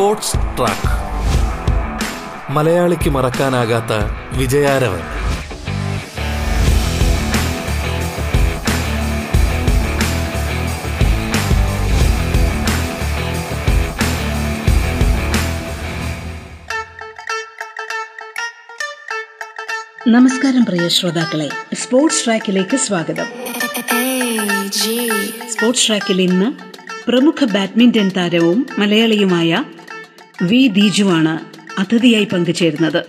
Sports track. മലയാളിക്ക് മറക്കാനാകാത്ത വിജയാരവൻ. നമസ്കാരം പ്രിയ ശ്രോതാക്കളെ. സ്പോർട്സ് ട്രാക്കിലേക്ക് സ്വാഗതം. സ്പോർട്സ് ട്രാക്കിൽ ഇന്ന് പ്രമുഖ ബാഡ്മിന്റൺ താരവും മലയാളിയുമായ വി ദീജുവാണ് അതിഥിയായി പങ്കുചേരുന്നത്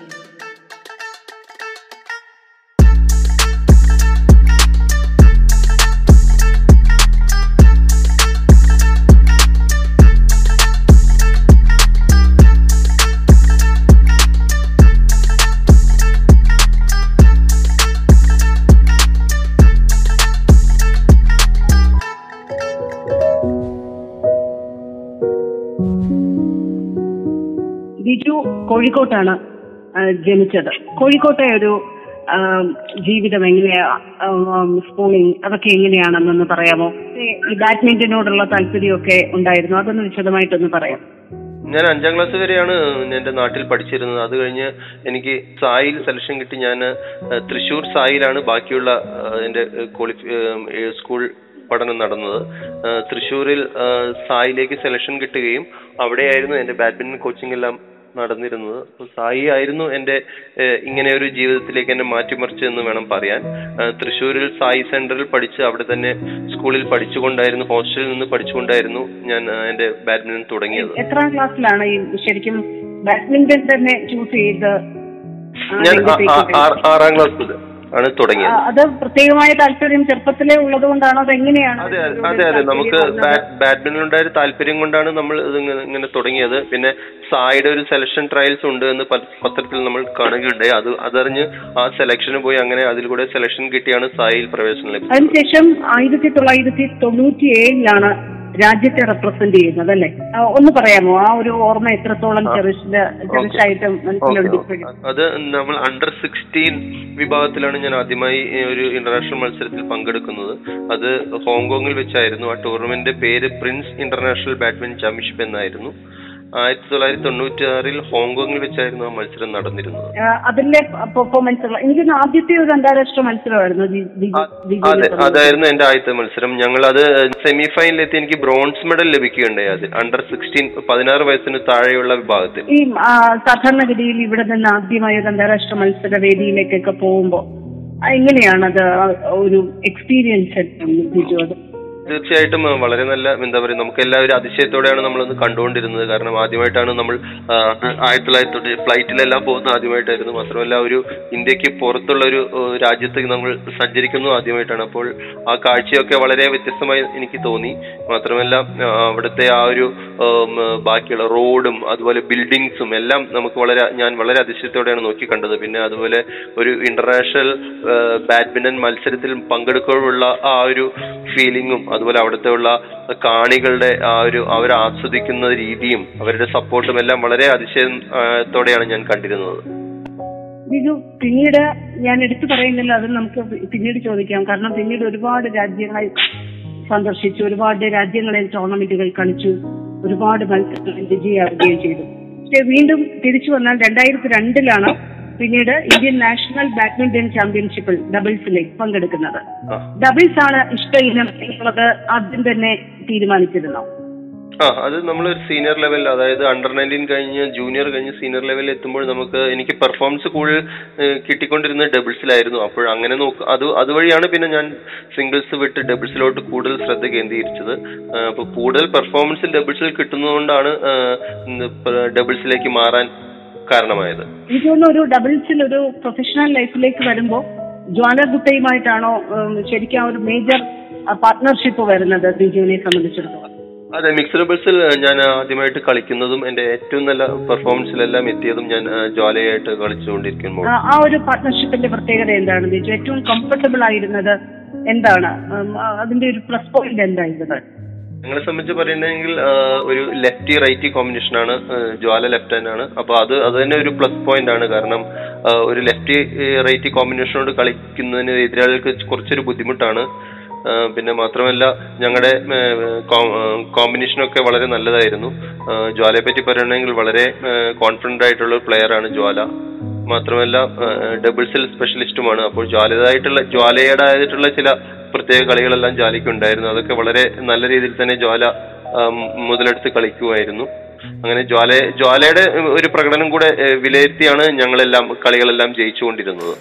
കോഴിക്കോട്ടാണ് ജനിച്ചത്. കോഴിക്കോട്ടെ ഒരു ജീവിതം എങ്ങനെയാ സ്കൂളിംഗ് അതൊക്കെ എങ്ങനെയാണെന്നൊന്ന് പറയാമോ? ഈ ബാഡ്മിന്റനോടുള്ള താല്പര്യമൊക്കെ ഉണ്ടായിരുന്നു. അതൊന്ന് വിശദമായിട്ടൊന്ന് പറയാം. ഞാൻ അഞ്ചാം ക്ലാസ് വരെയാണ് എന്റെ നാട്ടിൽ പഠിച്ചിരുന്നത്. അത് കഴിഞ്ഞ് എനിക്ക് സായിൽ സെലക്ഷൻ കിട്ടി. ഞാൻ തൃശ്ശൂർ സായിലാണ് ബാക്കിയുള്ള എന്റെ ക്വാളിഫി സ്കൂൾ പഠനം നടന്നത്. തൃശ്ശൂരിൽ സായിലേക്ക് സെലക്ഷൻ കിട്ടുകയും അവിടെയായിരുന്നു എന്റെ ബാഡ്മിന്റൺ കോച്ചിങ് എല്ലാം നടന്നിരുന്നത്. അപ്പോൾ സായി ആയിരുന്നു എന്റെ ഇങ്ങനെ ഒരു ജീവിതത്തിലേക്ക് എന്നെ മാറ്റിമറിച്ചതെന്ന് വേണം പറയാൻ. തൃശ്ശൂരിൽ സായി സെന്ററിൽ പഠിച്ച് അവിടെ തന്നെ സ്കൂളിൽ പഠിച്ചുകൊണ്ടായിരുന്നു ഹോസ്റ്റലിൽ നിന്ന് പഠിച്ചുകൊണ്ടായിരുന്നു ഞാൻ എന്റെ എന്റെ ബാഡ്മിന്റൺ തുടങ്ങിയത്. എത്രാം ക്ലാസ്സിലാണ് ഈ ശരിക്കും ബാഡ്മിന്റൺ തന്നെ ചൂസ് ചെയ്ത് ഞാൻ ആറ്- ക്ലാസ്സിൽ ആണ് തുടങ്ങിയത്. അത് പ്രത്യേകമായ താല്പര്യം ചെറുപ്പത്തിലേ ഉള്ളത് കൊണ്ടാണോ അതെങ്ങനെയാണ്? അതെ അതെ, നമുക്ക് ബാഡ്മിന്റൺ ഉണ്ടായ താല്പര്യം കൊണ്ടാണ് നമ്മൾ ഇത് ഇങ്ങനെ- ഇങ്ങനെ തുടങ്ങിയത്. പിന്നെ സായിയുടെ ഒരു സെലക്ഷൻ ട്രയൽസ് ഉണ്ട് എന്ന് പത്രത്തിൽ നമ്മൾ കാണുകയുണ്ടായി. അത് അതറിഞ്ഞ് ആ സെലക്ഷന് പോയി അങ്ങനെ അതിൽ കൂടെ സെലക്ഷൻ കിട്ടിയാണ് സായിൽ പ്രവേശനം ലഭിച്ചത്. അതിനുശേഷം ആയിരത്തി തൊള്ളായിരത്തി തൊണ്ണൂറ്റി ഏഴിലാണ് രാജ്യത്തെ റെപ്രസെന്റ് ചെയ്യുന്നത് അല്ലെ ഒന്ന് പറയാമോ? ആ ഒരു ഓർമ്മ എത്രത്തോളം ചെറിഷായിട്ട് മനസ്സിലുണ്ട് അത് നമ്മൾ അണ്ടർ സിക്സ്റ്റീൻ വിഭാഗത്തിലാണ് ഞാൻ ആദ്യമായി ഒരു ഇന്റർനാഷണൽ മത്സരത്തിൽ പങ്കെടുക്കുന്നത്. അത് ഹോങ്കോങ്ങിൽ വെച്ചായിരുന്നു. ആ ടൂർണമെന്റിന്റെ പേര് പ്രിൻസ് ഇന്റർനാഷണൽ ബാഡ്മിന്റൺ ചാമ്പ്യൻഷിപ്പ് എന്നായിരുന്നു. ആയിരത്തി തൊള്ളായിരത്തി തൊണ്ണൂറ്റി ആറിൽ ഹോങ്കോങ്ങിൽ വെച്ചായിരുന്നു ആ മത്സരം നടന്നിരുന്നത്. അതിലെ പെർഫോമൻസ് എനിക്ക് ആദ്യത്തെ ഒരു അന്താരാഷ്ട്ര മത്സരമായിരുന്നു അതെ. അതായിരുന്നു എന്റെ ആദ്യത്തെ മത്സരം. ഞങ്ങൾ അത് സെമി ഫൈനലിലെത്തി എനിക്ക് ബ്രോൺസ് മെഡൽ ലഭിക്കുകയുണ്ടായി അത്. അണ്ടർ സിക്സ്റ്റീൻ പതിനാറ് വയസ്സിന് താഴെയുള്ള വിഭാഗത്തിൽ. ഈ സാധാരണഗതിയിൽ ഇവിടെ നിന്ന് ആദ്യമായ ഒരു അന്താരാഷ്ട്ര മത്സര വേദിയിലേക്കൊക്കെ പോകുമ്പോ ആ, എങ്ങനെയാണത് ഒരു എക്സ്പീരിയൻസ് അത്? തീർച്ചയായിട്ടും വളരെ നല്ല എന്താ പറയുക നമുക്ക് എല്ലാവരും അതിശയത്തോടെയാണ് നമ്മളൊന്ന് കണ്ടുകൊണ്ടിരുന്നത്. കാരണം ആദ്യമായിട്ടാണ് നമ്മൾ ആയിരത്തി തൊള്ളായിരത്തി തൊട്ട് ഫ്ലൈറ്റിലെല്ലാം പോകുന്ന ആദ്യമായിട്ടായിരുന്നു. മാത്രമല്ല ഒരു ഇന്ത്യയ്ക്ക് പുറത്തുള്ള ഒരു രാജ്യത്തേക്ക് രാജ്യത്ത് നമ്മൾ സഞ്ചരിക്കുന്നു ആദ്യമായിട്ടാണ്. അപ്പോൾ ആ കാഴ്ചയൊക്കെ വളരെ വ്യത്യസ്തമായി എനിക്ക് തോന്നി. മാത്രമല്ല അവിടുത്തെ ആ ഒരു ബാക്കിയുള്ള റോഡും അതുപോലെ ബിൽഡിങ്സും എല്ലാം നമുക്ക് വളരെ ഞാൻ വളരെ അതിശയത്തോടെയാണ് നോക്കി കണ്ടത്. പിന്നെ അതുപോലെ ഒരു ഇന്റർനാഷണൽ ബാഡ്മിന്റൺ മത്സരത്തിൽ പങ്കെടുക്കുമ്പോഴുള്ള ആ ഒരു ഫീലിങ്ങും അതുപോലെ അവിടുത്തെ ഉള്ള കാണികളുടെ ആ ഒരു അവർ ആസ്വദിക്കുന്ന രീതിയും അവരുടെ സപ്പോർട്ടും എല്ലാം വളരെ അതിശയത്തോടെയാണ് ഞാൻ കണ്ടിരുന്നത്. ബിജു പിന്നീട് ഞാൻ എടുത്തു പറയുന്നില്ല അത് നമുക്ക് പിന്നീട് ചോദിക്കാം. കാരണം പിന്നീട് ഒരുപാട് രാജ്യങ്ങൾ സന്ദർശിച്ചു ഒരുപാട് രാജ്യങ്ങളിൽ ടൂർണമെന്റുകൾ കളിച്ചു ഒരുപാട് മത്സരങ്ങൾ വിജയിയാവുകയും ചെയ്തു. പക്ഷെ വീണ്ടും തിരിച്ചു വന്നാൽ രണ്ടായിരത്തി രണ്ടിലാണ് പിന്നീട് ഇന്ത്യൻ നാഷണൽ ബാഡ്മിന്റൺ ചാമ്പ്യൻഷിപ്പിൽ ഡബിൾസിലേക്ക് പങ്കെടുക്കുന്നത്. ഡബിൾസ് ആണ് ഇഷ്ട ഇനം എന്നുള്ളത് ആദ്യം തന്നെ തീരുമാനിച്ചിരുന്നു. ആ അത് നമ്മൾ ഒരു സീനിയർ ലെവൽ അതായത് അണ്ടർ നയന്റീൻ കഴിഞ്ഞ് ജൂനിയർ കഴിഞ്ഞ് സീനിയർ ലെവലിൽ എത്തുമ്പോൾ നമുക്ക് എനിക്ക് പെർഫോമൻസ് കൂടുതൽ കിട്ടിക്കൊണ്ടിരുന്ന കിട്ടിക്കൊണ്ടിരുന്നത് ഡബിൾസിലായിരുന്നു. അപ്പോൾ അങ്ങനെ നോക്ക് അത് അതുവഴിയാണ് പിന്നെ ഞാൻ സിംഗിൾസ് വിട്ട് ഡബിൾസിലോട്ട് കൂടുതൽ ശ്രദ്ധ കേന്ദ്രീകരിച്ചത്. അപ്പോൾ കൂടുതൽ പെർഫോമൻസ് ഡബിൾസിൽ കിട്ടുന്നതുകൊണ്ടാണ് ഡബിൾസിലേക്ക് മാറാൻ കാരണമായത്. എനിക്ക് തോന്നുന്നു ഒരു ഡബിൾസിൽ ഒരു പ്രൊഫഷണൽ ലൈഫിലേക്ക് വരുമ്പോൾ ജ്വാല ഗുട്ടയുമായിട്ടാണോ ശരിക്കും ആ ഒരു മേജർ പാർട്ട്ണർഷിപ്പ് വരുന്നത് ബിജുവിനെ സംബന്ധിച്ചിടത്തോളം? അതെ മിക്സ് ഡബിൾസിൽ ഞാൻ ആദ്യമായിട്ട് കളിക്കുന്നതും എന്റെ ഏറ്റവും നല്ല പെർഫോമൻസിലെല്ലാം എത്തിയതും ഞാൻ ജോലിയായിട്ട് ജ്വാലയായിട്ട് കളിച്ചുകൊണ്ടിരിക്കുമ്പോൾ. ആ- ഒരു പാർട്ട്ണർഷിപ്പിന്റെ പ്രത്യേകത എന്താണ് ബിജു? ഏറ്റവും കംഫർട്ടബിൾ ആയിരുന്നത് എന്താണ്? അതിന്റെ ഒരു പ്ലസ് പോയിന്റ് എന്തായിരുന്നത് ഞങ്ങളെ സംബന്ധിച്ച് പറയുന്നെങ്കിൽ ഒരു ലെഫ്റ്റി റൈറ്റി കോമ്പിനേഷൻ ആണ് ജ്വാല ലെഫ്റ്റ് ഹാൻഡ് ആണ്. അപ്പൊ അത് അത് തന്നെ ഒരു പ്ലസ് പോയിന്റ് ആണ്. കാരണം ഒരു ലെഫ്റ്റി റൈറ്റി കോമ്പിനേഷനോട് കളിക്കുന്നതിന് എതിരാളികൾക്ക് കുറച്ചൊരു ബുദ്ധിമുട്ടാണ്. പിന്നെ മാത്രമല്ല ഞങ്ങളുടെ കോമ്പിനേഷനൊക്കെ വളരെ നല്ലതായിരുന്നു. ജ്വാലയെ പറ്റി പറയുകയാണെങ്കിൽ വളരെ കോൺഫിഡന്റ് ആയിട്ടുള്ള ഒരു പ്ലെയർ ആണ് ജ്വാല. മാത്രമല്ല ഡബിൾസിൽ സ്പെഷ്യലിസ്റ്റുമാണ് അപ്പോൾ ജ്വാലയായിട്ടുള്ള ജ്വാലയുടേതായിട്ടുള്ള ചില പ്രത്യേക കളികളെല്ലാം ജ്വാലയ്ക്ക് ഉണ്ടായിരുന്നു. അതൊക്കെ വളരെ നല്ല രീതിയിൽ തന്നെ ജ്വാല മുതലെടുത്ത് കളിക്കുമായിരുന്നു. അങ്ങനെ ജ്വാല ജ്വാലയുടെ ഒരു പ്രകടനം കൂടെ വിലയിരുത്തിയാണ് ഞങ്ങളെല്ലാം കളികളെല്ലാം ജയിച്ചുകൊണ്ടിരുന്നത്.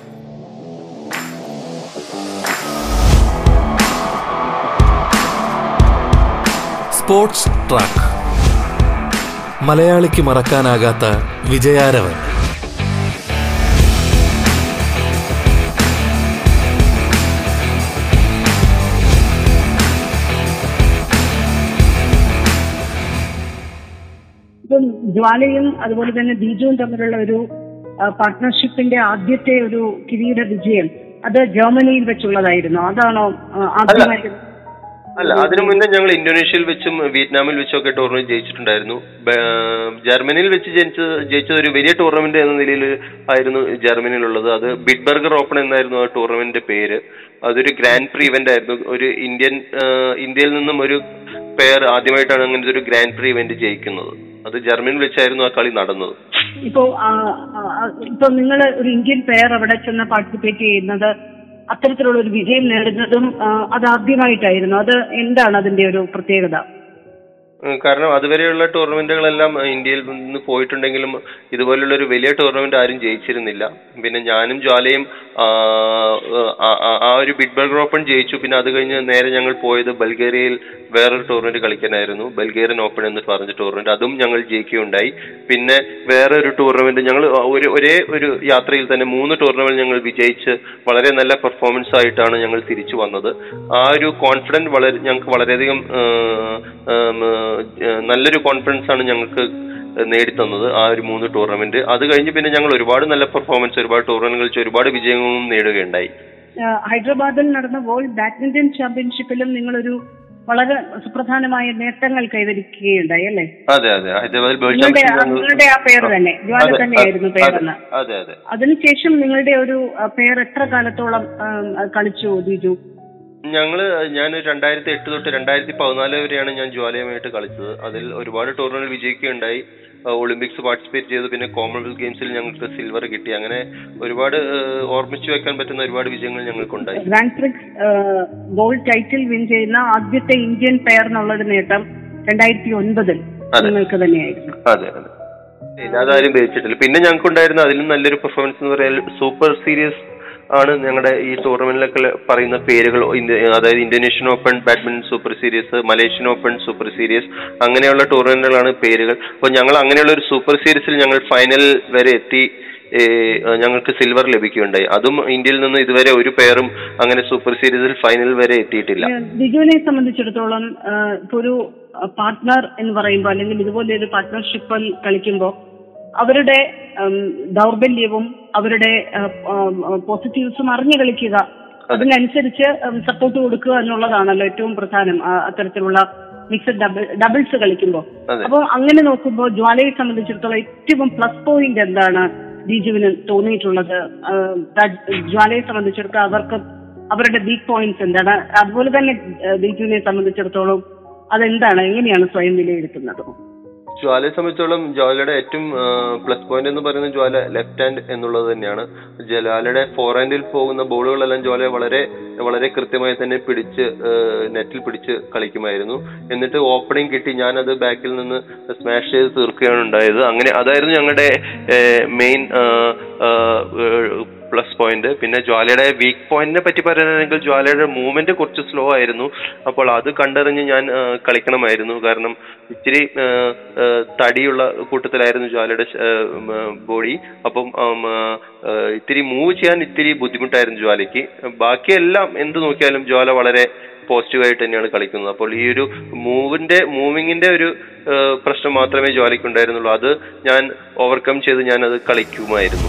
Sports track. മലയാളിക്ക് മറക്കാനാകാത്ത വിജയാരവൻ. ജ്വാലയും അതുപോലെ തന്നെ ബീജുവും തമ്മിലുള്ള ഒരു പാർട്ട്ണർഷിപ്പിന്റെ ആദ്യത്തെ ഒരു കിരീട വിജയം അത് ജർമ്മനിയിൽ വെച്ചുള്ളതായിരുന്നു. അതാണോ ആദ്യമായിട്ട്? അല്ല അതിനു മുന്നേ ഞങ്ങൾ ഇന്തോനേഷ്യയിൽ വെച്ചും വിയറ്റ്നാമിൽ വെച്ചും ഒക്കെ ടൂർണമെന്റ് ജയിച്ചിട്ടുണ്ടായിരുന്നു ജർമ്മനിയിൽ വെച്ച് ജനിച്ച ജയിച്ചത് ഒരു വലിയ ടൂർണമെന്റ് എന്ന നിലയിൽ ആയിരുന്നു ജർമ്മനിയിലുള്ളത്. അത് ബിഡ്ബർഗർ ഓപ്പൺ എന്നായിരുന്നു ആ ടൂർണമെന്റിന്റെ പേര്. അതൊരു ഗ്രാൻഡ് പ്രീ ഇവന്റ് ആയിരുന്നു. ഒരു ഇന്ത്യൻ ഇന്ത്യയിൽ നിന്നും ഒരു പെയർ ആദ്യമായിട്ടാണ് അങ്ങനത്തെ ഒരു ഗ്രാൻഡ് പ്രീ ഇവന്റ് ജയിക്കുന്നത്. അത് ജർമ്മനി വെച്ചായിരുന്നു ആ കളി നടന്നത്. ഇപ്പോ ഇപ്പൊ നിങ്ങൾ ഒരു ഇന്ത്യൻ പെയർ അവിടെ ചെന്ന് പാർട്ടിസിപ്പേറ്റ് ചെയ്യുന്നത് അത്തരത്തിലുള്ള ഒരു വിജയം നേടുന്നതും അത് ആദ്യമായിട്ടായിരുന്നു. അത് എന്താണ് അതിന്റെ ഒരു പ്രത്യേകത? കാരണം അതുവരെയുള്ള ടൂർണമെന്റുകളെല്ലാം ഇന്ത്യയിൽ നിന്ന് പോയിട്ടുണ്ടെങ്കിലും ഇതുപോലുള്ള ഒരു വലിയ ടൂർണമെന്റ് ആരും ജയിച്ചിരുന്നില്ല. പിന്നെ ഞാനും ജ്വാലയും ആ, ഒരു ബിഡ്ബർഗർ ഓപ്പൺ ജയിച്ചു. പിന്നെ അത് കഴിഞ്ഞ് നേരെ ഞങ്ങൾ പോയത് ബൾഗേറിയയിൽ വേറൊരു ടൂർണമെന്റ് കളിക്കാനായിരുന്നു. ബൽഗേറിയൻ ഓപ്പൺ എന്ന് പറഞ്ഞ ടൂർണമെന്റ് അതും ഞങ്ങൾ ജയിക്കുകയുണ്ടായി. പിന്നെ വേറെ ഒരു ടൂർണമെന്റ് ഞങ്ങൾ ഒരു ഒരേ ഒരു യാത്രയിൽ തന്നെ മൂന്ന് ടൂർണമെന്റ് ഞങ്ങൾ വിജയിച്ച് വളരെ നല്ല പെർഫോമൻസ് ആയിട്ടാണ് ഞങ്ങൾ തിരിച്ചു വന്നത്. ആ ഒരു കോൺഫിഡൻസ് വളരെ ഞങ്ങൾക്ക് വളരെയധികം നല്ലൊരു കോൺഫിഡൻസ് ആണ് ഞങ്ങൾക്ക് നേടിത്തന്നത് ആ ഒരു മൂന്ന് ടൂർണമെന്റ് അത് കഴിഞ്ഞ് പിന്നെ ഞങ്ങൾ ഒരുപാട് നല്ല പെർഫോമൻസ് ഒരുപാട് ടൂർണമെന്റ് കളിച്ച് ഒരുപാട് വിജയങ്ങളും നേടുകയുണ്ടായി. ഹൈദരാബാദിൽ നടന്ന വേൾഡ് ബാഡ്മിന്റൺ ചാമ്പ്യൻഷിപ്പിലും നിങ്ങളൊരു വളരെ സുപ്രധാനമായ നേട്ടങ്ങൾ കൈവരിക്കുകയുണ്ടായി അല്ലേ? അതെ അതെ. ഹൈദരാബാദിൽ നിങ്ങളുടെ ആ- പേര് തന്നെ ജ്വാല തന്നെയായിരുന്നു പേര് പേരെന്ന് അതെ അതെ. അതിനുശേഷം നിങ്ങളുടെ ഒരു പേര് പേർ എത്ര കാലത്തോളം കളിച്ചു ബിജു ഞങ്ങൾ ഞാൻ രണ്ടായിരത്തി എട്ട് തൊട്ട് രണ്ടായിരത്തി പതിനാല് വരെയാണ് ഞാൻ ജ്വാലയമായിട്ട് കളിച്ചത്. അതിൽ ഒരുപാട് ടൂർണമെന്റ് വിജയിക്കുകയുണ്ടായി. ഒളിമ്പിക്സ് പാർട്ടിസിപ്പേറ്റ് ചെയ്തു. പിന്നെ കോമൺവെൽത്ത് ഗെയിംസിൽ ഞങ്ങൾക്ക് സിൽവർ കിട്ടി. അങ്ങനെ ഒരുപാട് ഓർമ്മിച്ച് വെക്കാൻ പറ്റുന്ന ഒരുപാട് വിജയങ്ങൾ ഞങ്ങൾക്കുണ്ടായി. Grand prix gold title win ചെയ്യുന്ന ആദ്യത്തെ ഇന്ത്യൻ പെയർ എന്നുള്ളൊരു നേട്ടം രണ്ടായിരത്തി ഒൻപതിൽ. നിങ്ങൾക്ക് തന്നെയായിരുന്നു. അതെ അതെ. അതാരും ഭേദിച്ചിട്ടില്ല. പിന്നെ ഞങ്ങൾക്കുണ്ടായിരുന്ന അതിലും നല്ലൊരു പെർഫോമൻസ് എന്ന് പറയാൻ സൂപ്പർ സീരീസ് ആണ് ഞങ്ങളുടെ ഈ ടൂർണമെന്റിലൊക്കെ പറയുന്ന പേരുകൾ. അതായത് Indonesian open badminton super series Malaysian open super series അങ്ങനെയുള്ള ടൂർണമെന്റുകളാണ് പേരുകൾ. അപ്പോൾ ഞങ്ങൾ അങ്ങനെയുള്ള ഒരു സൂപ്പർ സീരീസിൽ ഞങ്ങൾ ഫൈനൽ വരെ എത്തി ഞങ്ങൾക്ക് സിൽവർ ലഭിക്കുകയുണ്ടായി. അതും ഇന്ത്യയിൽ നിന്ന് ഇതുവരെ ഒരു പേരും അങ്ങനെ സൂപ്പർ സീരീസിൽ ഫൈനൽ വരെ എത്തിയിട്ടില്ല. ബിജുവിനെ സംബന്ധിച്ചിടത്തോളം ഒരു പാർട്ട്ണർ എന്ന് പറയുമ്പോൾ അല്ലെങ്കിൽ ഇതുപോലെ ഒരു പാർട്ട്ണർഷിപ്പിൽ കളിക്കുമ്പോൾ അവരുടെ ദൗർബല്യവും അവരുടെ പോസിറ്റീവ്സും അറിഞ്ഞു കളിക്കുക. അതിനനുസരിച്ച് സപ്പോർട്ട് കൊടുക്കുക എന്നുള്ളതാണല്ലോ ഏറ്റവും പ്രധാനം അത്തരത്തിലുള്ള മിക്സഡ് ഡബിൾ ഡബിൾസ് കളിക്കുമ്പോൾ അപ്പൊ അപ്പോൾ അങ്ങനെ നോക്കുമ്പോൾ ജ്വാലയെ സംബന്ധിച്ചിടത്തോളം ഏറ്റവും പ്ലസ് പോയിന്റ് എന്താണ് ബിജുവിന് തോന്നിയിട്ടുള്ളത്? ജ്വാലയെ സംബന്ധിച്ചിടത്തോളം അവർക്ക് അവരുടെ വീക്ക് പോയിന്റ്സ് എന്താണ്? അതുപോലെ തന്നെ ബിജുവിനെ സംബന്ധിച്ചിടത്തോളം അതെന്താണ്? എങ്ങനെയാണ് സ്വയം വിലയിരുത്തുന്നത്? ജ്വാലയെ സംബന്ധിച്ചോളം ജ്വാലയുടെ ഏറ്റവും പ്ലസ് പോയിന്റ് എന്ന് പറയുന്നത് ജ്വാല ലെഫ്റ്റ് ഹാൻഡ് എന്നുള്ളത് തന്നെയാണ്. ജ്വാലയുടെ ഫോർ ഹാൻഡിൽ പോകുന്ന ബോളുകളെല്ലാം ജ്വാല വളരെ വളരെ കൃത്യമായി തന്നെ പിടിച്ച് നെറ്റിൽ പിടിച്ച് കളിക്കുമായിരുന്നു. എന്നിട്ട് ഓപ്പണിംഗ് കിട്ടി. ഞാനത് ബാക്കിൽ നിന്ന് സ്മാഷ് ചെയ്ത് തീർക്കുകയാണ് ഉണ്ടായത്. അങ്ങനെ അതായിരുന്നു ഞങ്ങളുടെ മെയിൻ പ്ലസ് പോയിന്റ് പിന്നെ ജ്വാലയുടെ വീക്ക് പോയിന്റിനെ പറ്റി പറയുകയാണെങ്കിൽ ജ്വാലയുടെ മൂവ്മെന്റ് കുറച്ച് സ്ലോ ആയിരുന്നു. അപ്പോൾ അത് കണ്ടറിഞ്ഞ് ഞാൻ കളിക്കണമായിരുന്നു. കാരണം ഇച്ചിരി തടിയുള്ള കൂട്ടത്തിലായിരുന്നു ജ്വാലയുടെ ബോഡി അപ്പം ഇത്തിരി മൂവ് ചെയ്യാൻ ഇത്തിരി ബുദ്ധിമുട്ടായിരുന്നു ജ്വാലയ്ക്ക്. ബാക്കിയെല്ലാം എന്ത് നോക്കിയാലും ജ്വാല വളരെ പോസിറ്റീവായിട്ട് തന്നെയാണ് കളിക്കുന്നത്. അപ്പോൾ ഈ ഒരു മൂവിന്റെ മൂവിങ്ങിന്റെ ഒരു പ്രശ്നം മാത്രമേ ജ്വാലയ്ക്ക് ഉണ്ടായിരുന്നുള്ളൂ അത് ഞാൻ ഓവർകം ചെയ്ത് ഞാൻ അത് കളിക്കുമായിരുന്നു.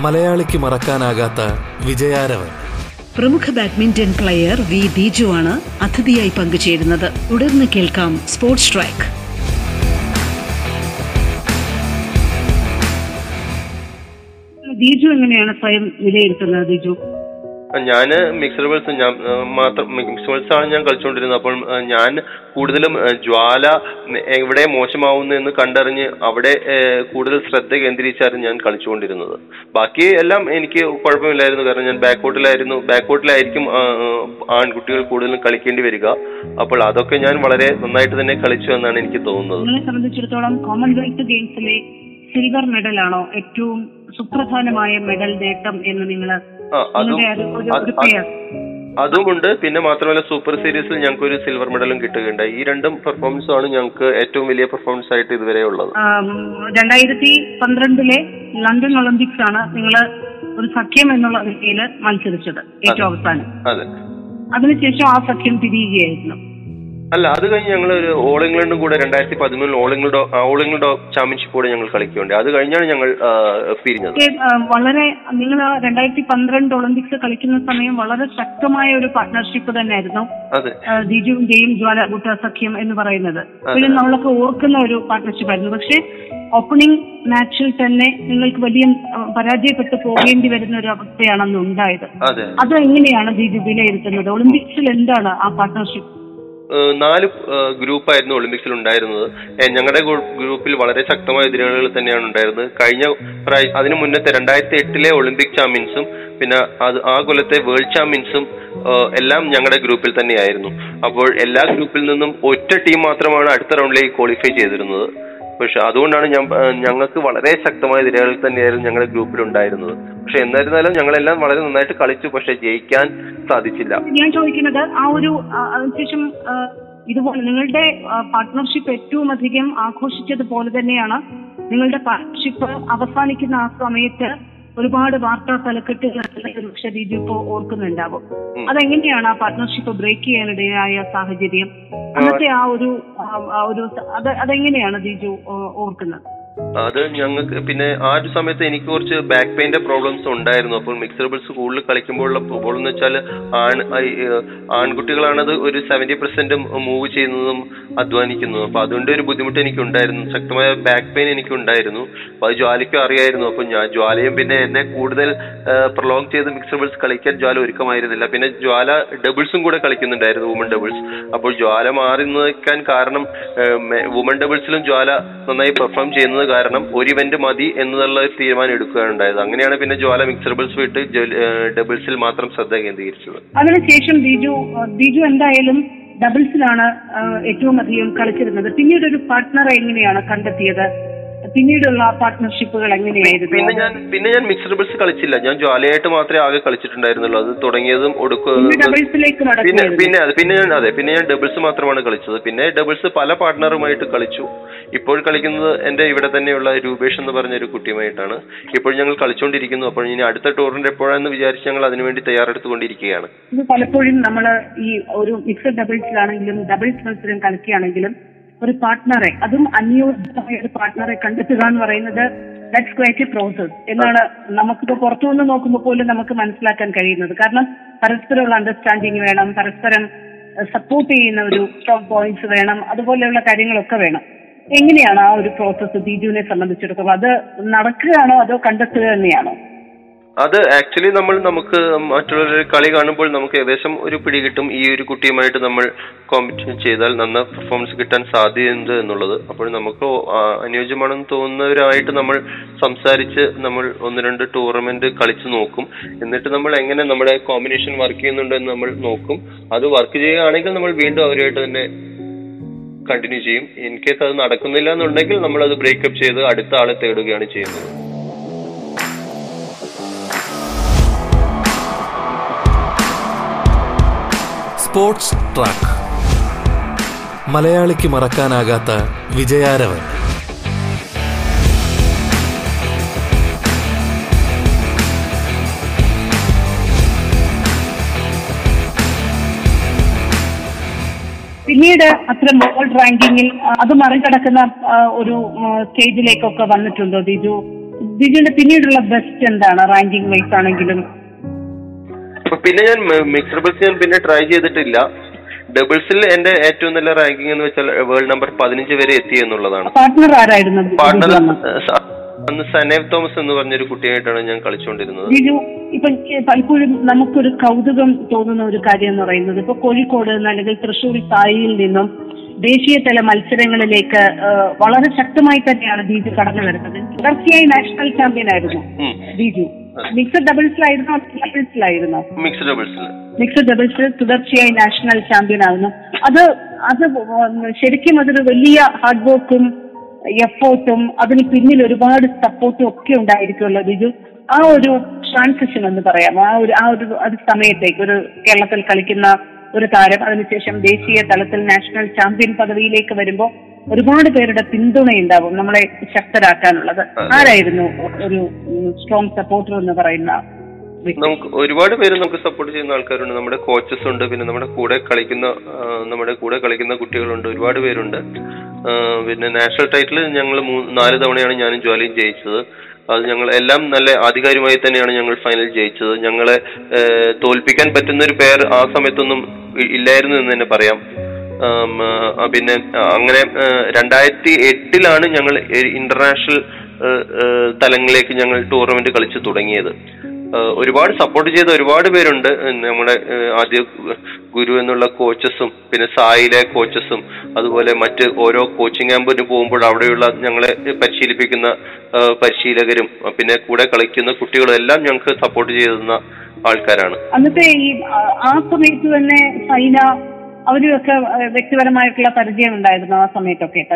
മലയാളിക്ക് മറക്കാനാകാത്ത വിജയാരവൻ. പ്രമുഖ ബാഡ്മിന്റൺ പ്ലെയർ വി ബിജു ആണ് അതിഥിയായി പങ്കുചേരുന്നത്. തുടർന്ന് കേൾക്കാം സ്പോർട്സ് ട്രാക്ക്. ദീജു എങ്ങനെയാണ് സ്വയം വിലയിരുത്തുന്നത് ദീജു ഞാൻ മിക്സഡ് ബോൾസ് ഞാൻ മാത്രം മിക്സഡ് ബോൾസ് ആണ് ഞാൻ കളിച്ചുകൊണ്ടിരുന്നത് അപ്പോൾ ഞാൻ കൂടുതലും ജ്വാല എവിടെ മോശമാവുന്നു എന്ന് കണ്ടറിഞ്ഞ് അവിടെ കൂടുതൽ ശ്രദ്ധ കേന്ദ്രീകരിച്ചായിരുന്നു ഞാൻ കളിച്ചുകൊണ്ടിരുന്നത് ബാക്കി എല്ലാം എനിക്ക് കുഴപ്പമില്ലായിരുന്നു. കാരണം ഞാൻ ബാക്കോട്ടിലായിരുന്നു ബാക്കോട്ടിലായിരിക്കും ആൺകുട്ടികൾ കൂടുതലും കളിക്കേണ്ടി വരിക. അപ്പോൾ അതൊക്കെ ഞാൻ വളരെ നന്നായിട്ട് തന്നെ കളിച്ചു എന്നാണ് എനിക്ക് തോന്നുന്നത്. സംബന്ധിച്ചിടത്തോളം കോമൺവെൽത്ത് ഗെയിംസിലെ സിൽവർ മെഡലാണോ ഏറ്റവും സുപ്രധാനമായ മെഡൽ നേട്ടം എന്ന് നിങ്ങൾ അതുമുണ്ട്. പിന്നെ മാത്രമല്ല സൂപ്പർ സീരീസിൽ ഞങ്ങൾക്ക് ഒരു സിൽവർ മെഡലും കിട്ടുകയുണ്ടായി. ഈ രണ്ടും പെർഫോമൻസും ആണ് ഞങ്ങൾക്ക് ഏറ്റവും വലിയ പെർഫോമൻസ് ആയിട്ട് ഇതുവരെ ഉള്ളത്. രണ്ടായിരത്തി പന്ത്രണ്ടിലെ ലണ്ടൻ ഒളിമ്പിക്സ് ആണ് നിങ്ങൾ ഒരു സഖ്യം എന്നുള്ള നിലയിൽ മത്സരിച്ചത് ഏറ്റവും അവസാനം. അതെ. അതിനുശേഷം ആ സഖ്യം പിരിയുകയായിരുന്നു അല്ല അത് കഴിഞ്ഞ് ഞങ്ങൾ ഒരു ഓൾ ഇംഗ്ലണ്ടും കൂടെ രണ്ടായിരത്തി പതിമൂന്നിൽ all England all England championship കൂടെ ഞങ്ങൾ കളിക്കുകയുണ്ട് അത് കഴിഞ്ഞാണ് ഞങ്ങൾ പിരിഞ്ഞത്. വളരെ നിങ്ങൾ രണ്ടായിരത്തി പന്ത്രണ്ട് ഒളിമ്പിക്സ് കളിക്കുന്ന സമയം വളരെ ശക്തമായ ഒരു പാർട്ട്ണർഷിപ്പ് തന്നെയായിരുന്നു. ദിജുവിന്റെയും ജ്വാല ഗുട്ട സഖ്യം എന്ന് പറയുന്നത്. പിന്നെ നമ്മളൊക്കെ ഓർക്കുന്ന ഒരു പാർട്ട്ണർഷിപ്പ് ആയിരുന്നു. പക്ഷേ ഓപ്പണിംഗ് മാച്ചിൽ തന്നെ നിങ്ങൾക്ക് വലിയ പരാജയപ്പെട്ട് പോകേണ്ടി വരുന്ന ഒരു അവസ്ഥയാണ് അന്ന് ഉണ്ടായത്. അതെ. എങ്ങനെയാണ് ദിജു വിലയിരുത്തുന്നത്? ഒളിമ്പിക്സിൽ എന്താണ് ആ പാർട്ട്ണർഷിപ്പ് നാല് ഗ്രൂപ്പ് ഗ്രൂപ്പായിരുന്നു ഒളിമ്പിക്സിൽ ഉണ്ടായിരുന്നത്. ഞങ്ങളുടെ ഗ്രൂപ്പിൽ വളരെ ശക്തമായ എതിരാളികൾ തന്നെയാണ് ഉണ്ടായിരുന്നത്. കഴിഞ്ഞ അതിനു മുന്നത്തെ രണ്ടായിരത്തി എട്ടിലെ ഒളിമ്പിക് ചാമ്പ്യൻസും പിന്നെ അത് ആ കൊല്ലത്തെ വേൾഡ് ചാമ്പ്യൻസും എല്ലാം ഞങ്ങളുടെ ഗ്രൂപ്പിൽ തന്നെയായിരുന്നു. അപ്പോൾ എല്ലാ ഗ്രൂപ്പിൽ നിന്നും ഒറ്റ ടീം മാത്രമാണ് അടുത്ത റൗണ്ടിലേക്ക് ക്വാളിഫൈ ചെയ്തിരുന്നത്. പക്ഷെ അതുകൊണ്ടാണ് ഞങ്ങൾക്ക് വളരെ ശക്തമായ എതിരാളികൾ തന്നെയായിരുന്നു ഞങ്ങളുടെ ഗ്രൂപ്പിൽ ഉണ്ടായിരുന്നത്. പക്ഷെ എന്നിരുന്നാലും ഞങ്ങളെല്ലാം വളരെ നന്നായിട്ട് കളിച്ചു പക്ഷെ ജയിക്കാൻ സാധിച്ചില്ല. ഞാൻ ചോദിക്കുന്നത് ആ ഒരു അതിനുശേഷം ഇതുപോലെ നിങ്ങളുടെ പാർട്ട്ണർഷിപ്പ് ഏറ്റവും അധികം ആഘോഷിച്ചത് പോലെ തന്നെയാണ് നിങ്ങളുടെ പാർട്ട്ണർഷിപ്പ് അവസാനിക്കുന്ന ആ സമയത്ത് ഒരുപാട് വാർത്താ തലക്കെട്ടുകൾ പക്ഷെ രീതി ഇപ്പോ ഓർക്കുന്നുണ്ടാവും. അതെങ്ങനെയാണ് ആ പാർട്ട്ണർഷിപ്പ് ബ്രേക്ക് ചെയ്യാനിടയായ സാഹചര്യം അന്നത്തെ ആ ഒരു ഒരു അതെങ്ങനെയാണ് ഓ- ഓർക്കുന്നത് അത് ഞങ്ങൾക്ക് പിന്നെ ആ ഒരു സമയത്ത് എനിക്ക് കുറച്ച് ബാക്ക് പെയിന്റെ പ്രോബ്ലംസ് ഉണ്ടായിരുന്നു. അപ്പോൾ മിക്സഡ് ഡബിൾസ് കൂടുതൽ കളിക്കുമ്പോഴുള്ള ഫുട്ബോൾ എന്ന് വെച്ചാൽ ആൺ ആൺകുട്ടികളാണത് ഒരു സെവന്റി പെർസെന്റ് മൂവ് ചെയ്യുന്നതും അധ്വാനിക്കുന്നതും. അപ്പൊ അതുകൊണ്ട് ഒരു ബുദ്ധിമുട്ട് എനിക്ക് ഉണ്ടായിരുന്നു ശക്തമായ ബാക്ക് പെയിൻ എനിക്ക് ഉണ്ടായിരുന്നു അപ്പൊ അത് ജ്വാലയ്ക്കും അറിയായിരുന്നു. അപ്പൊ ഞാൻ ജ്വാലയും പിന്നെ എന്നെ കൂടുതൽ പ്രൊലോങ് ചെയ്ത് മിക്സഡ് ഡബിൾസ് കളിക്കാൻ ജ്വാല ഒരുക്കമായിരുന്നില്ല. പിന്നെ ജ്വാല ഡബിൾസും കൂടെ കളിക്കുന്നുണ്ടായിരുന്നു വുമൺ ഡബിൾസ് അപ്പോൾ ജ്വാല മാറി നിൽക്കാൻ കാരണം വുമൺ ഡബിൾസിലും ജ്വാല നന്നായി പെർഫോം ചെയ്യുന്നത് കാരണം ഒരു ഇവന്റ് മതി എന്നുള്ള ഒരു തീരുമാനം എടുക്കുകയാണ് ഉണ്ടായത്. അങ്ങനെയാണ് പിന്നെ ജ്വാല മിക്സറബിൾസ് വിട്ട് ഡബിൾസിൽ മാത്രം ശ്രദ്ധ കേന്ദ്രീകരിച്ചത്. അതിനുശേഷം ബിജു ബിജു എന്തായാലും ഡബിൾസിലാണ് ഏറ്റവും അധികം കളിച്ചിരുന്നത്. പിന്നീട് ഒരു പാർട്ട്ണറെ എങ്ങനെയാണ് കണ്ടെത്തിയത്? പിന്നീടുള്ള പാർട്ട്ണർഷിപ്പുകൾ എങ്ങനെയായിരുന്നു? പിന്നെ ഞാൻ പിന്നെ ഞാൻ മിക്സ് ഡബിൾസ് കളിച്ചില്ല. ഞാൻ ജ്വാലയായിട്ട് മാത്രമേ ആകെ കളിച്ചിട്ടുണ്ടായിരുന്നുള്ളൂ. അത് തുടങ്ങിയതും പിന്നെ പിന്നെ അതെ പിന്നെ ഞാൻ അതെ പിന്നെ ഞാൻ ഡബിൾസ് മാത്രമാണ് കളിച്ചത്. പിന്നെ ഡബിൾസ് പല പാർട്ട്ണറുമായിട്ട് കളിച്ചു. ഇപ്പോൾ കളിക്കുന്നത് എന്റെ ഇവിടെ തന്നെയുള്ള രൂപേഷ് എന്ന് പറഞ്ഞ ഒരു കുട്ടിയുമായിട്ടാണ്. ഇപ്പോൾ ഞങ്ങൾ കളിച്ചുകൊണ്ടിരിക്കുന്നു അപ്പോൾ ഇനി അടുത്ത ടൂറിന്റെ എപ്പോഴാന്ന് വിചാരിച്ച് ഞങ്ങൾ അതിനുവേണ്ടി തയ്യാറെടുത്തുകൊണ്ടിരിക്കുകയാണ്. പലപ്പോഴും നമ്മൾ ഈ ഒരു മിക്സഡ് ഡബിൾസിലാണെങ്കിലും ഡബിൾസ് മത്സരം കളിക്കുകയാണെങ്കിലും ഒരു പാർട്ട്ണറെ അതും അന്യോജ്യമായ ഒരു പാർട്ട്ണറെ കണ്ടെത്തുക എന്ന് പറയുന്നത് ദാറ്റ്സ് ക്വൈറ്റ് എ പ്രോസസ് എന്നാണ് നമുക്കിപ്പോ പുറത്തുനിന്ന് നോക്കുമ്പോൾ പോലും നമുക്ക് മനസ്സിലാക്കാൻ കഴിയുന്നത്. കാരണം പരസ്പരമുള്ള അണ്ടർസ്റ്റാൻഡിങ് വേണം പരസ്പരം സപ്പോർട്ട് ചെയ്യുന്ന ഒരു സ്ട്രോങ് പോയിന്റ്സ് വേണം അതുപോലെയുള്ള കാര്യങ്ങളൊക്കെ വേണം. എങ്ങനെയാണ് ആ ഒരു പ്രോസസ്സ് ബിജുവിനെ സംബന്ധിച്ചിടത്തോളം അത് നടക്കുകയാണോ അതോ കണ്ടെത്തുക തന്നെയാണോ? അത് ആക്ച്വലി നമ്മൾ നമുക്ക് മറ്റുള്ളവരുടെ കളി കാണുമ്പോൾ നമുക്ക് ഏകദേശം ഒരു പിടി കിട്ടും. ഈ ഒരു കുട്ടിയുമായിട്ട് നമ്മൾ കോമ്പറ്റീഷൻ ചെയ്താൽ നന്ന പെർഫോമൻസ് കിട്ടാൻ സാധ്യതയുണ്ട് എന്നുള്ളത്. അപ്പോൾ നമുക്ക് അനുയോജ്യമാണെന്ന് തോന്നുന്നവരായിട്ട് നമ്മൾ സംസാരിച്ച് നമ്മൾ ഒന്ന് രണ്ട് ടൂർണമെന്റ് കളിച്ചു നോക്കും. എന്നിട്ട് നമ്മൾ എങ്ങനെ നമ്മുടെ കോമ്പിനേഷൻ വർക്ക് ചെയ്യുന്നുണ്ട് എന്ന് നമ്മൾ നോക്കും. അത് വർക്ക് ചെയ്യുകയാണെങ്കിൽ നമ്മൾ വീണ്ടും അവരുമായിട്ട് തന്നെ കണ്ടിന്യൂ ചെയ്യും. ഇൻ കേസ് അത് നടക്കുന്നില്ല എന്നുണ്ടെങ്കിൽ നമ്മൾ അത് ബ്രേക്കപ്പ് ചെയ്ത് അടുത്ത ആളെ തേടുകയാണ് ചെയ്യുന്നത്. Sports track. മലയാളിക്ക് മറക്കാനാകാത്ത വിജയാരവൻ. പിന്നെ പിന്നീട് അത്ര വേൾഡ് റാങ്കിങ്ങിൽ അത് മറികടക്കുന്ന ഒരു സ്റ്റേജിലേക്കൊക്കെ വന്നിട്ടുണ്ടോ ദിജു? ദിജുവിന്റെ പിന്നീടുള്ള ബെസ്റ്റ് എന്താണ്? റാങ്കിങ് വൈസ് ആണെങ്കിലും പിന്നെ ഞാൻ മിക്സ് ഡബിൾസ് ഞാൻ പിന്നെ ട്രൈ ചെയ്തിട്ടില്ല. ഡബിൾസിൽ എന്റെ ഏറ്റവും നല്ല റാങ്കിങ് എന്ന് വെച്ചാൽ വേൾഡ് നമ്പർ പതിനഞ്ച് വരെ എത്തി എന്നുള്ളതാണ്. പാർട്ണർ അന്ന്? സനേവ് തോമസ് എന്ന് പറഞ്ഞൊരു കുട്ടിയായിട്ടാണ് ഞാൻ കളിച്ചുകൊണ്ടിരുന്നത് ബിജു ഇപ്പൊ പലപ്പോഴും നമുക്കൊരു കൗതുകം തോന്നുന്ന ഒരു കാര്യം എന്ന് പറയുന്നത് ഇപ്പൊ കോഴിക്കോട് നിന്ന് അല്ലെങ്കിൽ തൃശ്ശൂർ സായിയിൽ നിന്നും ദേശീയ തല മത്സരങ്ങളിലേക്ക് വളരെ ശക്തമായി തന്നെയാണ് ബിജു കടന്നു വരുന്നത്. തുടർച്ചയായി നാഷണൽ ചാമ്പ്യൻ ആയിരുന്നു. ബീജു. മിക്സഡ് ഡബിൾസിലായിരുന്നോ ഡബിൾസിലായിരുന്നോ മിക്സ്ഡ് ഡബിൾസിൽ മിക്സഡ് ഡബിൾസിൽ തുടർച്ചയായി നാഷണൽ ചാമ്പ്യൻ ആകുന്നു അത് അത് ശരിക്കും അതൊരു വലിയ ഹാർഡ് വർക്കും എഫേർട്ടും അതിന് പിന്നിൽ ഒരുപാട് സപ്പോർട്ടും ഒക്കെ ഉണ്ടായിരിക്കുമല്ലോ ബിജു. ആ ഒരു ട്രാൻസിഷൻ എന്ന് പറയാം. ആ ഒരു ആ ഒരു ഒരു സമയത്തേക്ക് ഒരു കേരളത്തിൽ കളിക്കുന്ന ഒരു താരം അതിനുശേഷം ദേശീയ തലത്തിൽ നാഷണൽ ചാമ്പ്യൻ പദവിയിലേക്ക് വരുമ്പോൾ ഒരുപാട് പേരുടെ പിന്തുണയുണ്ടാവും നമ്മളെ ശക്തരാക്കാനുള്ളത്. ആരായിരുന്നു ഒരു സ്ട്രോങ് സപ്പോർട്ടർ എന്ന് പറയുന്ന നമുക്ക് ഒരുപാട് പേര് നമുക്ക് സപ്പോർട്ട് ചെയ്യുന്ന ആൾക്കാരുണ്ട്. നമ്മുടെ കോച്ചസ് ഉണ്ട്. പിന്നെ നമ്മുടെ കൂടെ കളിക്കുന്ന നമ്മുടെ കൂടെ കളിക്കുന്ന കുട്ടികളുണ്ട്. ഒരുപാട് പേരുണ്ട്. പിന്നെ നാഷണൽ ടൈറ്റിൽ ഞങ്ങൾ നാല് തവണയാണ് ഞാനും ജോലിയും ജയിച്ചത്. അത് ഞങ്ങൾ എല്ലാം നല്ല ആധികാരികമായി തന്നെയാണ് ഞങ്ങൾ ഫൈനൽ ജയിച്ചത്. ഞങ്ങളെ തോൽപ്പിക്കാൻ പറ്റുന്ന ഒരു പേർ ആ സമയത്തൊന്നും ഇല്ലായിരുന്നു എന്ന് തന്നെ പറയാം. പിന്നെ അങ്ങനെ രണ്ടായിരത്തി എട്ടിലാണ് ഞങ്ങൾ ഇന്റർനാഷണൽ തലങ്ങളിലേക്ക് ഞങ്ങൾ ടൂർണമെന്റ് കളിച്ചു തുടങ്ങിയത്. ഒരുപാട് സപ്പോർട്ട് ചെയ്ത ഒരുപാട് പേരുണ്ട്. നമ്മുടെ ആദ്യ ഗുരു എന്നുള്ള കോച്ചസും പിന്നെ സായിലെ കോച്ചസും അതുപോലെ മറ്റ് ഓരോ കോച്ചിങ് ക്യാമ്പിന് പോകുമ്പോൾ അവിടെയുള്ള ഞങ്ങളെ പരിശീലിപ്പിക്കുന്ന പരിശീലകരും പിന്നെ കൂടെ കളിക്കുന്ന കുട്ടികളും എല്ലാം ഞങ്ങൾക്ക് സപ്പോർട്ട് ചെയ്തുന്ന ആൾക്കാരാണ്. അന്നത്തെ ഈ ആ സമയത്ത് തന്നെ സൈന അവരുമൊക്കെ വ്യക്തിപരമായിട്ടുള്ള പരിചയം ഉണ്ടായിരുന്നു ആ സമയത്തൊക്കെ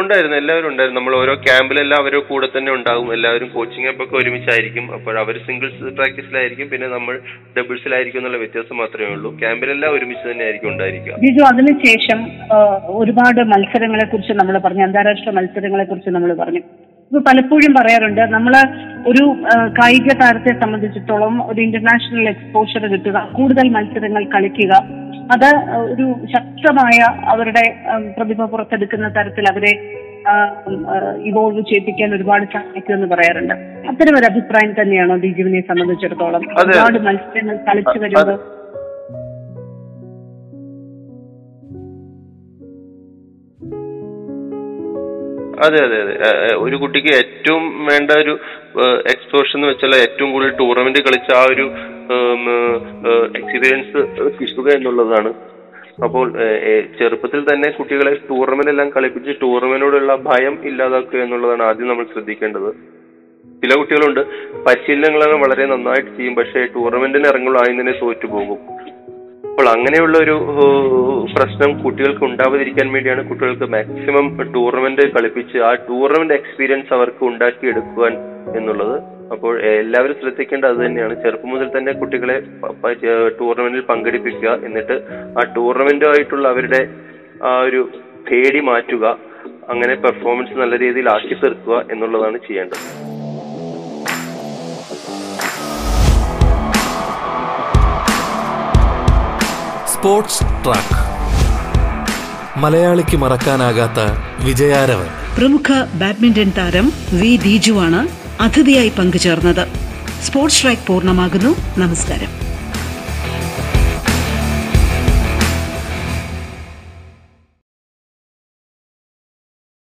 ഉണ്ടായിരുന്നു. എല്ലാവരും ഉണ്ടായിരുന്നു. നമ്മൾ ഓരോ ക്യാമ്പിലെല്ലാം അവരോ കൂടെ തന്നെ ഉണ്ടാകും. എല്ലാവരും കോച്ചിങ് ഒക്കെ ഒരുമിച്ചായിരിക്കും. അപ്പോൾ അവർ സിംഗിൾസ് പ്രാക്ടീസിലായിരിക്കും പിന്നെ നമ്മൾ ഡബിൾസിലായിരിക്കും എന്നുള്ള വ്യത്യാസം മാത്രമേ ഉള്ളൂ. ക്യാമ്പിലെല്ലാം ഒരുമിച്ച് തന്നെ ആയിരിക്കും ഉണ്ടായിരിക്കുക ബിജു അതിനുശേഷം ഒരുപാട് മത്സരങ്ങളെ കുറിച്ച് നമ്മൾ പറഞ്ഞു. അന്താരാഷ്ട്ര മത്സരങ്ങളെ കുറിച്ച് നമ്മൾ പറഞ്ഞു. പലപ്പോഴും പറയാറുണ്ട്. നമ്മൾ ഒരു കായിക താരത്തെ സംബന്ധിച്ചിടത്തോളം ഒരു ഇന്റർനാഷണൽ എക്സ്പോഷർ കിട്ടുക കൂടുതൽ മത്സരങ്ങൾ കളിക്കുക അത് ഒരു ശക്തമായ അവരുടെ പ്രതിഭ പുറത്തെടുക്കുന്ന തരത്തിൽ അവരെ ഇവോൾവ് ചെയ്യിപ്പിക്കാൻ ഒരുപാട് സഹായിക്കുമെന്ന് പറയാറുണ്ട്. അത്തരം ഒരു അഭിപ്രായം തന്നെയാണോ ദിജുവിനെ സംബന്ധിച്ചിടത്തോളം. ഒരുപാട് മത്സരങ്ങൾ കളിച്ചു വരുമ്പോൾ അതെ അതെ അതെ. ഒരു കുട്ടിക്ക് ഏറ്റവും വേണ്ട ഒരു എക്സ്പോഷർ എന്ന് വെച്ചാൽ ഏറ്റവും കൂടുതൽ ടൂർണമെന്റ് കളിച്ച ആ ഒരു എക്സ്പീരിയൻസ് കിട്ടുക എന്നുള്ളതാണ്. അപ്പോൾ ചെറുപ്പത്തിൽ തന്നെ കുട്ടികളെ ടൂർണമെന്റ് എല്ലാം കളിപ്പിച്ച് ടൂർണമെന്റിനോടുള്ള ഭയം ഇല്ലാതാക്കുക എന്നുള്ളതാണ് ആദ്യം നമ്മൾ ശ്രദ്ധിക്കേണ്ടത്. ചില കുട്ടികളുണ്ട് പരിശീലനങ്ങളെല്ലാം വളരെ നന്നായിട്ട് ചെയ്യും പക്ഷേ ടൂർണമെന്റിന് ഇറങ്ങുമ്പോൾ ആദ്യം തോറ്റു പോകും അപ്പോൾ അങ്ങനെയുള്ള ഒരു പ്രശ്നം കുട്ടികൾക്ക് ഉണ്ടാവാതിരിക്കാൻ വേണ്ടിയാണ് കുട്ടികൾക്ക് മാക്സിമം ടൂർണമെന്റ് കളിപ്പിച്ച് ആ ടൂർണമെന്റ് എക്സ്പീരിയൻസ് അവർക്ക് ഉണ്ടാക്കിയെടുക്കുവാൻ എന്നുള്ളത്. അപ്പോൾ എല്ലാവരും ശ്രദ്ധിക്കേണ്ടത് അത് തന്നെയാണ്. ചെറുപ്പം മുതൽ തന്നെ കുട്ടികളെ ടൂർണമെന്റിൽ പങ്കെടുപ്പിക്കുക. എന്നിട്ട് ആ ടൂർണമെന്റുമായിട്ടുള്ള അവരുടെ ആ ഒരു പേടി മാറ്റുക. അങ്ങനെ പെർഫോമൻസ് നല്ല രീതിയിൽ ആക്കി തീർക്കുക എന്നുള്ളതാണ് ചെയ്യേണ്ടത്. Sports track. മലയാളിക്ക് മറക്കാനാകാത്ത വിജയാരവൻ. പ്രമുഖ ബാഡ്മിന്റൺ താരം വി ദീജുവാണ് അതിഥിയായി പങ്കുചേർന്നത്. സ്പോർട്സ് ട്രാക്ക് പൂർണമാകുന്നു. നമസ്കാരം.